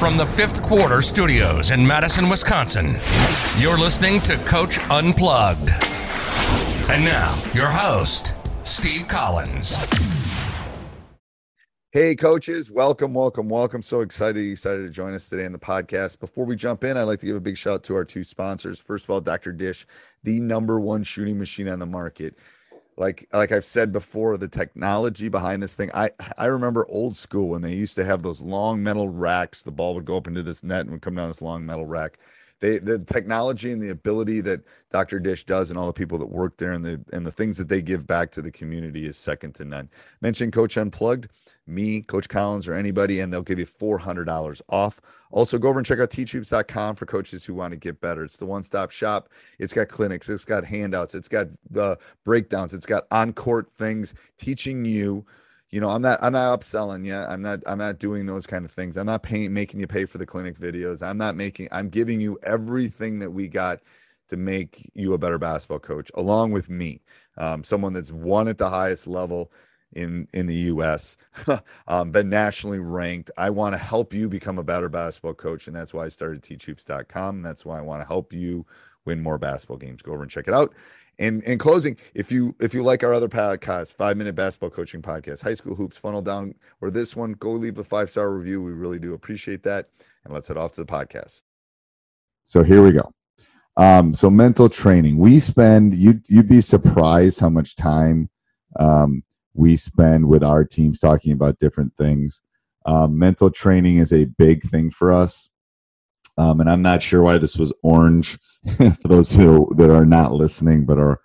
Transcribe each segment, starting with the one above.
From the fifth quarter studios in Madison, Wisconsin, you're listening to Coach Unplugged. And now, your host, Steve Collins. Hey, coaches, welcome, welcome, welcome. So excited, excited to join us today in the podcast. Before we jump in, I'd like to give a big shout out to our two sponsors. First of all, Dr. Dish, the number one shooting machine on the market like like I've said before, the technology behind this thing. I I remember old school when they used to have those long metal racks. The ball would go up into this net and would come down this long metal rack. They the technology and the ability that Dr. Dish does and all the people that work there and the and the things that they give back to the community is second to none. Mention Coach Unplugged me, Coach Collins, or anybody, and they'll give you $400 off. Also, go over and check out teachhoops.com for coaches who want to get better. It's the one stop shop. It's got clinics, it's got handouts, it's got uh, breakdowns, it's got on court things teaching you. You know, I'm not I'm not upselling you. I'm not I'm not doing those kind of things. I'm not paying making you pay for the clinic videos. I'm not making I'm giving you everything that we got to make you a better basketball coach, along with me, um, someone that's won at the highest level in in the U.S. um, been nationally ranked. I want to help you become a better basketball coach, and that's why I started teachhoops.com. That's why I want to help you win more basketball games. Go over and check it out. And in closing, if you if you like our other podcast, five minute basketball coaching podcast, high school hoops, funnel down, or this one, go leave a five star review. We really do appreciate that. And let's head off to the podcast. So here we go. Um, so mental training. We spend you you'd be surprised how much time um, we spend with our teams talking about different things. Um, mental training is a big thing for us. Um, and I'm not sure why this was orange for those who that are not listening but are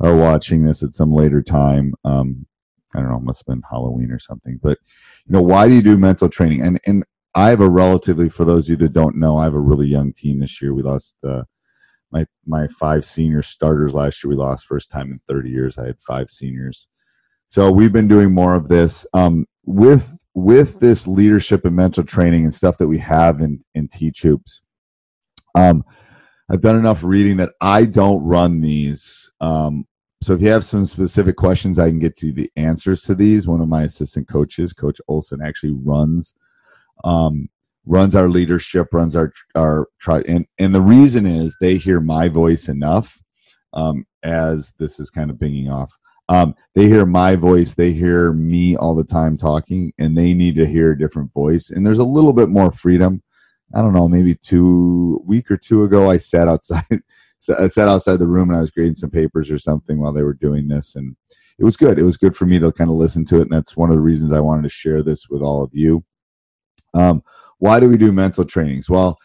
are watching this at some later time. Um, I don't know, must have been Halloween or something. But you know, why do you do mental training? And and I have a relatively, for those of you that don't know, I have a really young team this year. We lost uh, my my five senior starters last year. We lost first time in 30 years. I had five seniors so we've been doing more of this um, with with this leadership and mental training and stuff that we have in in Teach Hoops. Um, I've done enough reading that I don't run these. Um, so if you have some specific questions, I can get to the answers to these. One of my assistant coaches, Coach Olson, actually runs um, runs our leadership, runs our our try, and and the reason is they hear my voice enough um, as this is kind of binging off um, they hear my voice they hear me all the time talking and they need to hear a different voice and there's a little bit more freedom. I don't know maybe two week or two ago i sat outside i sat outside the room and i was grading some papers or something while they were doing this and it was good. It was good for me to kind of listen to it and that's one of the reasons i wanted to share this with all of you. Um, why do we do mental trainings? Well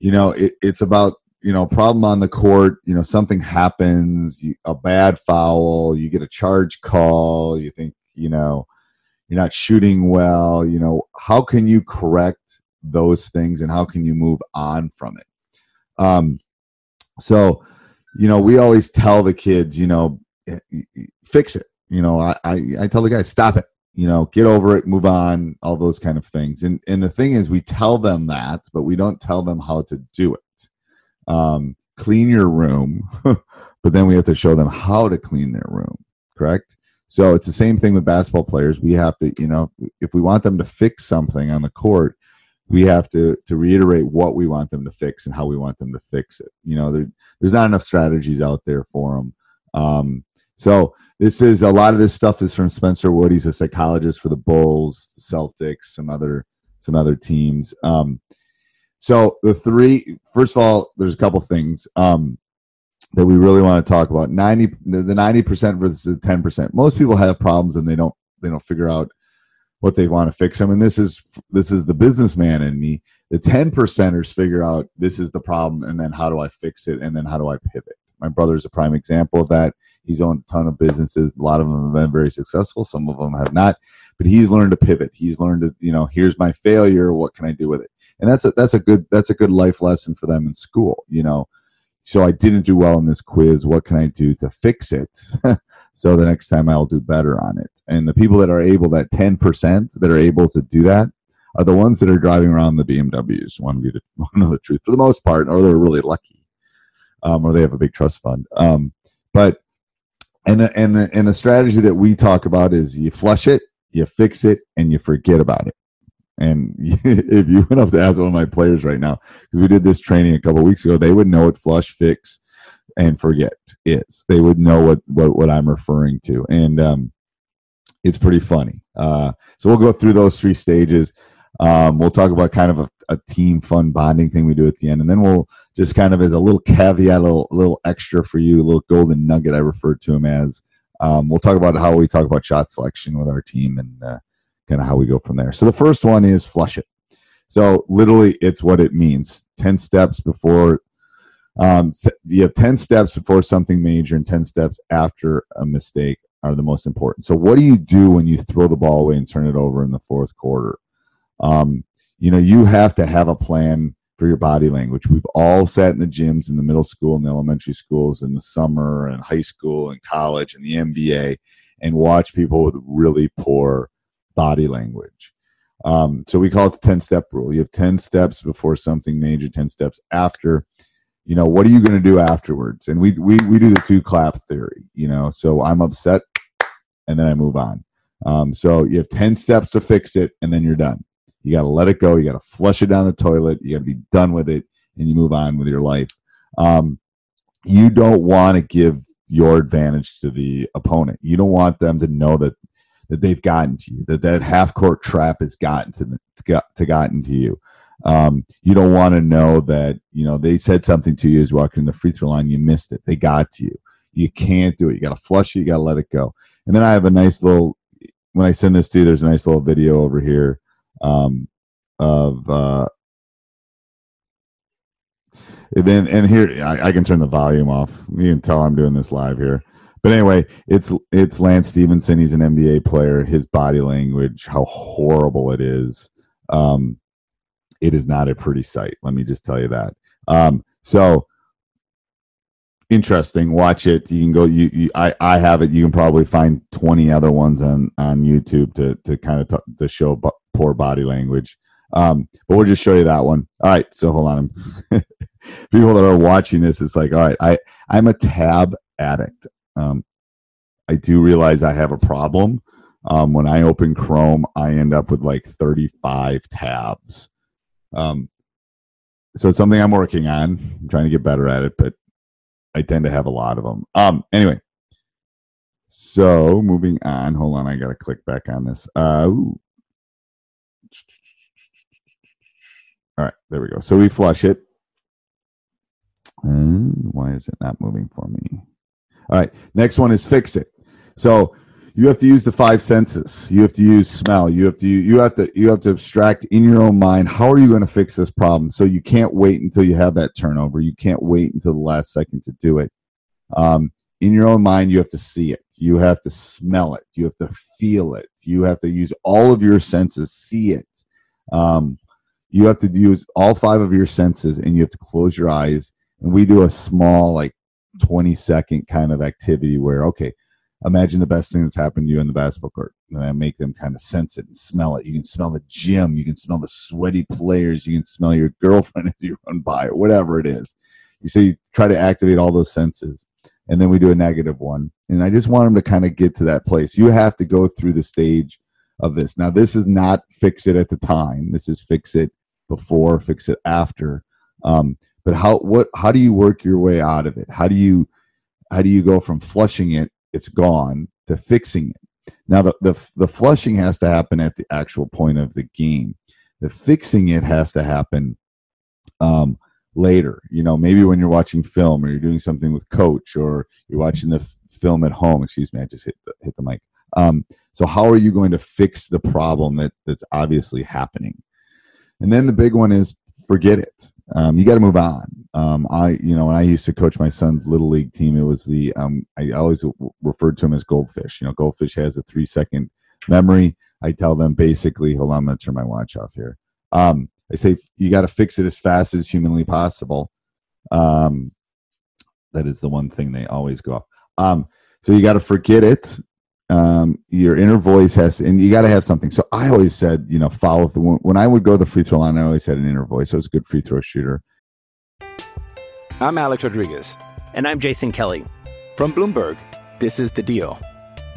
you know it, it's about you know problem on the court you know something happens you, a bad foul you get a charge call you think you know you're not shooting well you know how can you correct those things and how can you move on from it um so you know we always tell the kids you know eh, fix it you know i i, I tell the guys stop it you know, get over it, move on, all those kind of things. And and the thing is, we tell them that, but we don't tell them how to do it. Um, clean your room, but then we have to show them how to clean their room. Correct. So it's the same thing with basketball players. We have to, you know, if we want them to fix something on the court, we have to to reiterate what we want them to fix and how we want them to fix it. You know, there, there's not enough strategies out there for them. Um, so this is a lot of this stuff is from Spencer Wood. He's a psychologist for the Bulls, Celtics, some other some other teams. Um, so the three, first of all, there's a couple things um, that we really want to talk about. Ninety, the ninety percent versus the ten percent. Most people have problems and they don't they don't figure out what they want to fix them. And this is this is the businessman in me. The ten percenters figure out this is the problem, and then how do I fix it, and then how do I pivot. My brother's a prime example of that He's owned a ton of businesses. A lot of them have been very successful. Some of them have not. But he's learned to pivot. He's learned to, you know, here's my failure. What can I do with it? And that's a that's a good that's a good life lesson for them in school. You know, so I didn't do well in this quiz. What can I do to fix it? so the next time I'll do better on it. And the people that are able, that ten percent that are able to do that, are the ones that are driving around the BMWs. Want to be the want to know the truth for the most part, or they're really lucky, um, or they have a big trust fund. Um, but and the, and the, and the strategy that we talk about is you flush it, you fix it, and you forget about it. And if you went up to ask one of my players right now, because we did this training a couple weeks ago, they would know what flush, fix, and forget is. They would know what what, what I'm referring to, and um, it's pretty funny. Uh, so we'll go through those three stages. Um, we'll talk about kind of a, a, team fun bonding thing we do at the end, and then we'll just kind of as a little caveat, a little, little extra for you, a little golden nugget. I referred to him as. Um, we'll talk about how we talk about shot selection with our team and uh, kind of how we go from there. So the first one is flush it. So literally, it's what it means. Ten steps before. Um, you have ten steps before something major and ten steps after a mistake are the most important. So what do you do when you throw the ball away and turn it over in the fourth quarter? Um, you know, you have to have a plan for your body language. We've all sat in the gyms in the middle school and the elementary schools in the summer and high school and college and the NBA and watch people with really poor body language. Um, so we call it the 10 step rule. You have 10 steps before something major, 10 steps after. You know, what are you going to do afterwards? And we, we, we do the two clap theory, you know, so I'm upset and then I move on. Um, so you have 10 steps to fix it and then you're done. You got to let it go. You got to flush it down the toilet. You got to be done with it, and you move on with your life. Um, you don't want to give your advantage to the opponent. You don't want them to know that that they've gotten to you, that that half court trap has gotten to, to, to gotten to you. Um, you don't want to know that you know they said something to you as walking the free throw line. You missed it. They got to you. You can't do it. You got to flush it. You got to let it go. And then I have a nice little. When I send this to you, there's a nice little video over here um, of uh, and then and here I, I, can turn the volume off. You can tell I'm doing this live here. But anyway, it's it's Lance Stephenson. He's an NBA player. His body language, how horrible it is. Um, it is not a pretty sight. Let me just tell you that. Um, so interesting. Watch it. You can go. You, you, I, I have it. You can probably find twenty other ones on on YouTube to to kind of t- to show b- poor body language. Um, but we'll just show you that one. All right. So hold on. People that are watching this, it's like, all right, I I'm a tab addict. Um, I do realize I have a problem. Um, when I open Chrome, I end up with like 35 tabs. Um, so it's something I'm working on. I'm trying to get better at it, but I tend to have a lot of them. Um, anyway, so moving on. Hold on, I gotta click back on this. Uh, ooh. all right, there we go. So we flush it. Uh, why is it not moving for me? All right, next one is fix it. So you have to use the five senses. You have to use smell. You have to you have to you have to abstract in your own mind how are you going to fix this problem. So you can't wait until you have that turnover. You can't wait until the last second to do it. Um, in your own mind, you have to see it. You have to smell it. You have to feel it. You have to use all of your senses. See it. Um, you have to use all five of your senses, and you have to close your eyes. And we do a small, like twenty second kind of activity where okay imagine the best thing that's happened to you in the basketball court. And I make them kind of sense it and smell it. You can smell the gym. You can smell the sweaty players. You can smell your girlfriend as you run by or whatever it is. You So you try to activate all those senses. And then we do a negative one. And I just want them to kind of get to that place. You have to go through the stage of this. Now, this is not fix it at the time. This is fix it before, fix it after. Um, but how what how do you work your way out of it? How do you how do you go from flushing it it's gone to fixing it. Now the, the the flushing has to happen at the actual point of the game. The fixing it has to happen um, later. You know, maybe when you're watching film or you're doing something with coach or you're watching the f- film at home. Excuse me, I just hit the, hit the mic. Um, so how are you going to fix the problem that that's obviously happening? And then the big one is forget it. Um, you got to move on. Um, I, you know, when I used to coach my son's little league team, it was the um, I always referred to him as goldfish. You know, goldfish has a three second memory. I tell them basically, hold on, I'm to turn my watch off here. Um, I say you got to fix it as fast as humanly possible. Um, that is the one thing they always go off. Um, so you got to forget it um, your inner voice has, and you got to have something. So I always said, you know, follow the when I would go the free throw line. I always had an inner voice. I was a good free throw shooter. I'm Alex Rodriguez, and I'm Jason Kelly from Bloomberg. This is the Deal.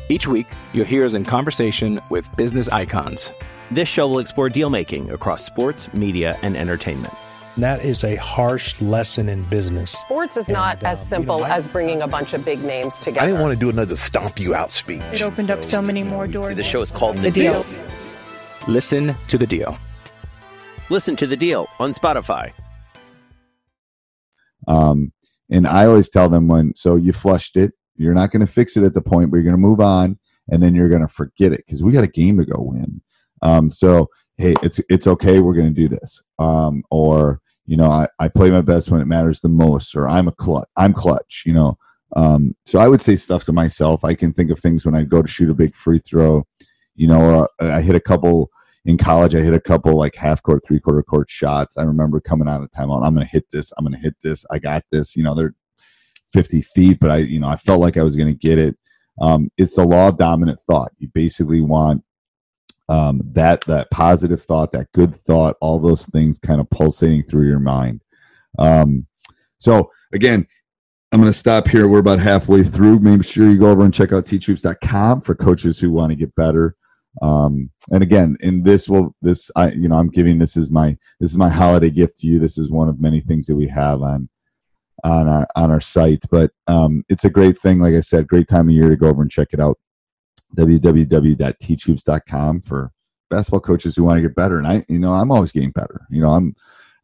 Each week, you'll hear us in conversation with business icons. This show will explore deal making across sports, media, and entertainment that is a harsh lesson in business. Sports is and, not as simple you know, I, as bringing a bunch of big names together. I didn't want to do another stomp you out speech. It opened so, up so many more doors. The show is called The, the deal. deal. Listen to the deal. Listen to the deal on Spotify. Um, and I always tell them when so you flushed it, you're not going to fix it at the point, but you're going to move on, and then you're going to forget it because we got a game to go win. Um, so hey, it's it's okay, we're going to do this. Um, or you know, I, I play my best when it matters the most, or I'm a clutch, I'm clutch, you know. Um, so I would say stuff to myself. I can think of things when I go to shoot a big free throw, you know, uh, I hit a couple in college. I hit a couple like half court, three quarter court shots. I remember coming out of the timeout. I'm going to hit this. I'm going to hit this. I got this. You know, they're 50 feet, but I, you know, I felt like I was going to get it. Um, it's the law of dominant thought. You basically want um, that that positive thought, that good thought, all those things kind of pulsating through your mind. Um, so again, I'm going to stop here. We're about halfway through. Make sure you go over and check out teachhoops.com for coaches who want to get better. Um, and again, in this will this I you know I'm giving this is my this is my holiday gift to you. This is one of many things that we have on on our on our site. But um, it's a great thing. Like I said, great time of year to go over and check it out www.teachhoops.com for basketball coaches who want to get better. And I, you know, I'm always getting better. You know, I'm,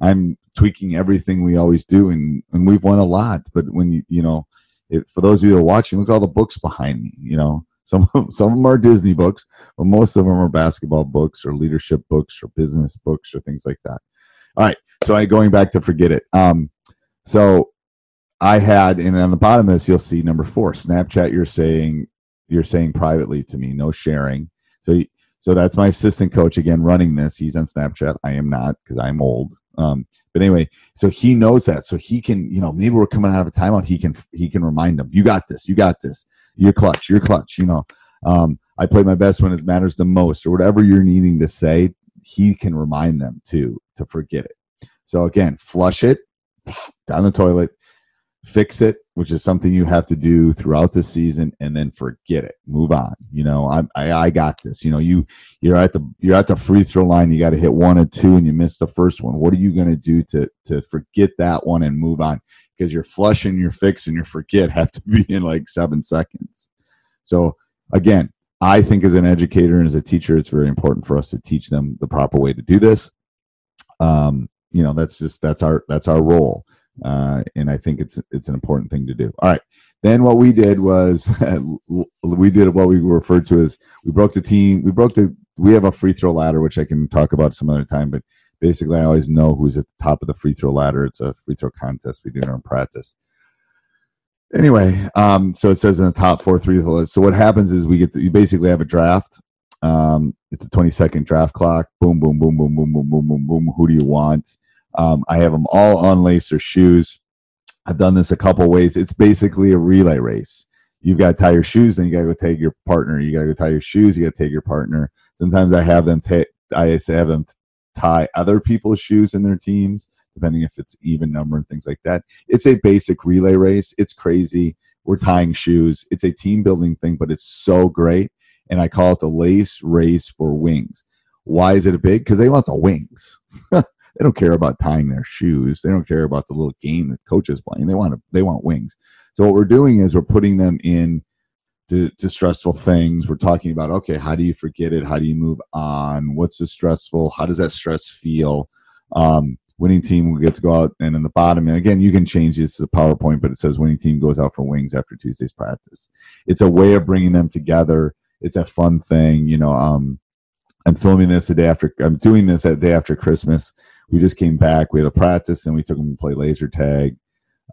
I'm tweaking everything we always do, and and we've won a lot. But when you, you know, it, for those of you that are watching, look at all the books behind me. You know, some some of them are Disney books, but most of them are basketball books or leadership books or business books or things like that. All right, so I going back to forget it. Um, so I had, and on the bottom of this, you'll see number four, Snapchat. You're saying you're saying privately to me, no sharing. So, so that's my assistant coach again running this. He's on Snapchat. I am not because I'm old. Um, but anyway, so he knows that, so he can, you know, maybe we're coming out of a timeout. He can, he can remind them, you got this, you got this, you're clutch, you're clutch. You know, um, I play my best when it matters the most, or whatever you're needing to say. He can remind them to to forget it. So again, flush it down the toilet, fix it, which is something you have to do throughout the season, and then forget it, move on. You know, I, I, I got this. You know, you you're at the you're at the free throw line. You got to hit one and two, and you miss the first one. What are you going to do to to forget that one and move on? Because your flush and your fix and your forget have to be in like seven seconds. So again, I think as an educator and as a teacher, it's very important for us to teach them the proper way to do this. Um, you know, that's just that's our that's our role uh, and I think it's it's an important thing to do. All right. Then what we did was we did what we referred to as we broke the team. We broke the. We have a free throw ladder, which I can talk about some other time. But basically, I always know who's at the top of the free throw ladder. It's a free throw contest we do in practice. Anyway, um, so it says in the top four three throws. So what happens is we get the, you basically have a draft. Um, it's a twenty second draft clock. Boom, boom, boom, boom, boom, boom, boom, boom, boom. Who do you want? Um, I have them all unlace their shoes. I've done this a couple ways. It's basically a relay race. you've got to tie your shoes, then you got to go take your partner. You got to go tie your shoes. You got to take your partner. Sometimes I have them. I have them tie other people's shoes in their teams, depending if it's even number and things like that. It's a basic relay race. It's crazy. We're tying shoes. It's a team building thing, but it's so great. And I call it the lace race for wings. Why is it big? Because they want the wings. they don't care about tying their shoes. They don't care about the little game that coach is playing. They want to, they want wings. So what we're doing is we're putting them in to, to, stressful things. We're talking about okay, how do you forget it? How do you move on? What's the stressful? How does that stress feel? Um, winning team will get to go out and in the bottom. And again, you can change this to the PowerPoint, but it says winning team goes out for wings after Tuesday's practice. It's a way of bringing them together. It's a fun thing, you know. Um, I'm filming this the day after. I'm doing this that day after Christmas. We just came back. We had a practice, and we took them to play laser tag.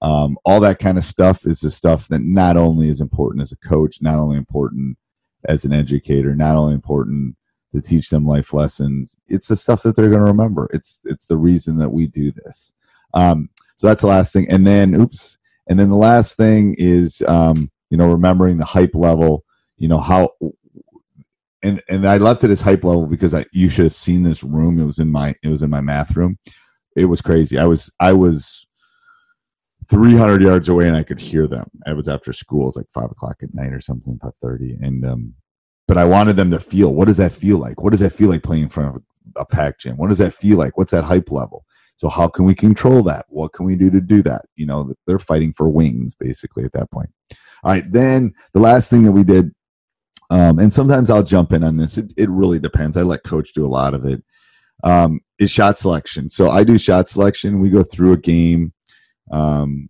Um, all that kind of stuff is the stuff that not only is important as a coach, not only important as an educator, not only important to teach them life lessons. It's the stuff that they're going to remember. It's it's the reason that we do this. Um, so that's the last thing. And then, oops. And then the last thing is, um, you know, remembering the hype level. You know how, and and I left it as hype level because I you should have seen this room. It was in my it was in my math room. It was crazy. I was I was 300 yards away and I could hear them. It was after school. It was like five o'clock at night or something, 5:30. And um, but I wanted them to feel. What does that feel like? What does that feel like playing in front of a, a pack gym? What does that feel like? What's that hype level? So how can we control that? What can we do to do that? You know, they're fighting for wings basically at that point. All right, then the last thing that we did, um, and sometimes I'll jump in on this. It, it really depends. I let coach do a lot of it. Um, is shot selection. So I do shot selection. We go through a game um,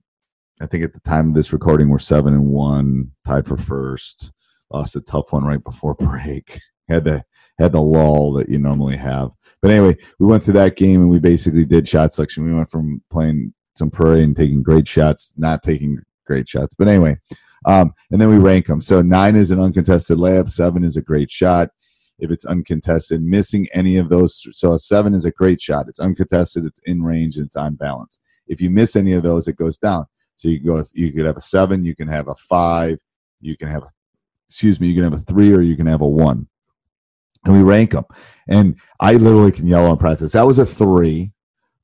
I think at the time of this recording, we're seven and one, tied for first. Lost a tough one right before break. Had the had the lull that you normally have. But anyway, we went through that game and we basically did shot selection. We went from playing some prairie and taking great shots, not taking great shots. But anyway, um, and then we rank them. So nine is an uncontested layup, seven is a great shot. If it's uncontested, missing any of those, so a seven is a great shot. It's uncontested, it's in range, it's on balance. If you miss any of those, it goes down. So you can go, you could have a seven, you can have a five, you can have, excuse me, you can have a three, or you can have a one. And we rank them. And I literally can yell on practice. That was a three.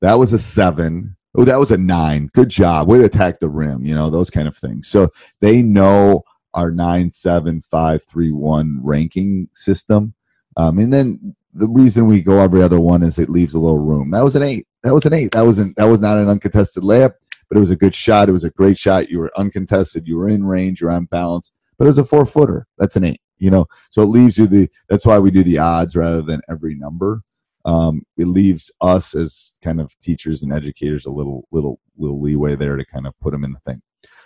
That was a seven. Oh, that was a nine. Good job. Way to attack the rim, you know, those kind of things. So they know our nine, seven, five, three, one ranking system. Um, and then the reason we go every other one is it leaves a little room. That was an eight. That was an eight. That wasn't that was not an uncontested layup, but it was a good shot. It was a great shot. You were uncontested. You were in range. You're on balance. But it was a four footer. That's an eight. You know, so it leaves you the. That's why we do the odds rather than every number. Um, it leaves us as kind of teachers and educators a little little little leeway there to kind of put them in the thing.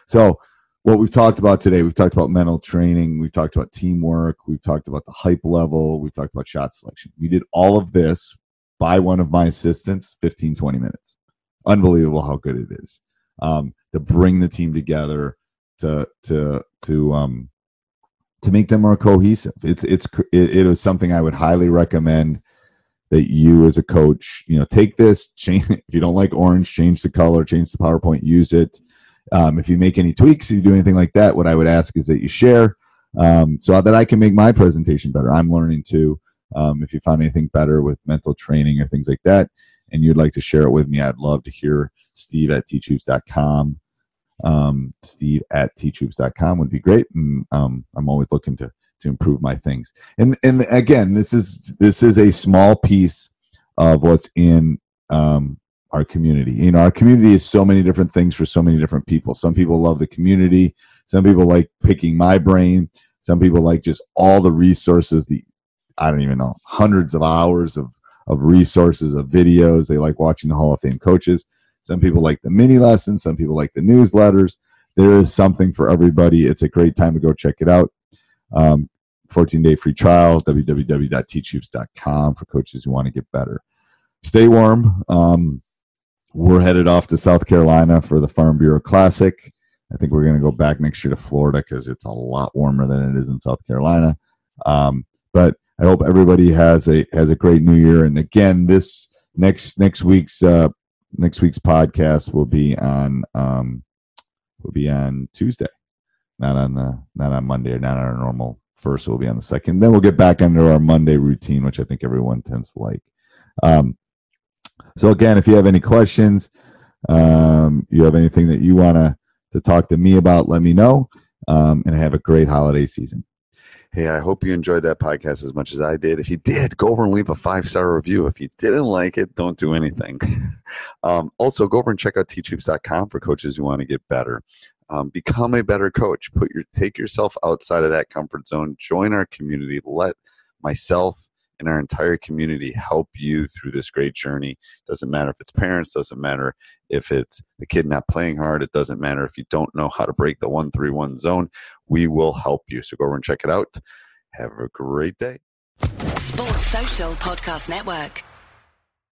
So what we've talked about today, we've talked about mental training, we've talked about teamwork, we've talked about the hype level, we've talked about shot selection. We did all of this by one of my assistants 15, 20 minutes. Unbelievable how good it is um, to bring the team together to to to um to make them more cohesive. It's it's it, it is something I would highly recommend that you as a coach, you know, take this change. If you don't like orange, change the color, change the PowerPoint, use it. Um, if you make any tweaks, if you do anything like that, what I would ask is that you share um, so that I can make my presentation better. I'm learning too. Um, if you found anything better with mental training or things like that, and you'd like to share it with me, I'd love to hear Steve at teachhoops.com. Um, Steve at teachhoops.com would be great. And um, I'm always looking to to improve my things. And and again, this is this is a small piece of what's in um, our community. You know, our community is so many different things for so many different people. Some people love the community. Some people like picking my brain. Some people like just all the resources, the I don't even know, hundreds of hours of of resources of videos. They like watching the Hall of Fame coaches. Some people like the mini lessons. Some people like the newsletters. There is something for everybody. It's a great time to go check it out. Um, 14 day free trial, www.teachhoops.com for coaches who want to get better. Stay warm. Um, we're headed off to South Carolina for the Farm Bureau Classic. I think we're going to go back next year to Florida because it's a lot warmer than it is in South Carolina. Um, but I hope everybody has a has a great New Year. And again, this next next week's uh, next week's podcast will be on um, will be on Tuesday. not on the not on Monday or not on our normal first. We'll be on the second. Then we'll get back under our Monday routine, which I think everyone tends to like. Um, so again, if you have any questions, um, you have anything that you want to to talk to me about, let me know. Um, and have a great holiday season. Hey, I hope you enjoyed that podcast as much as I did. If you did, go over and leave a five star review. If you didn't like it, don't do anything. um, also, go over and check out teachhoops.com for coaches who want to get better. Um, become a better coach. Put your take yourself outside of that comfort zone. Join our community. Let myself and our entire community help you through this great journey. Doesn't matter if it's parents, doesn't matter if it's the kid not playing hard, it doesn't matter if you don't know how to break the 131 zone. We will help you. So go over and check it out. Have a great day. Sports Social Podcast Network.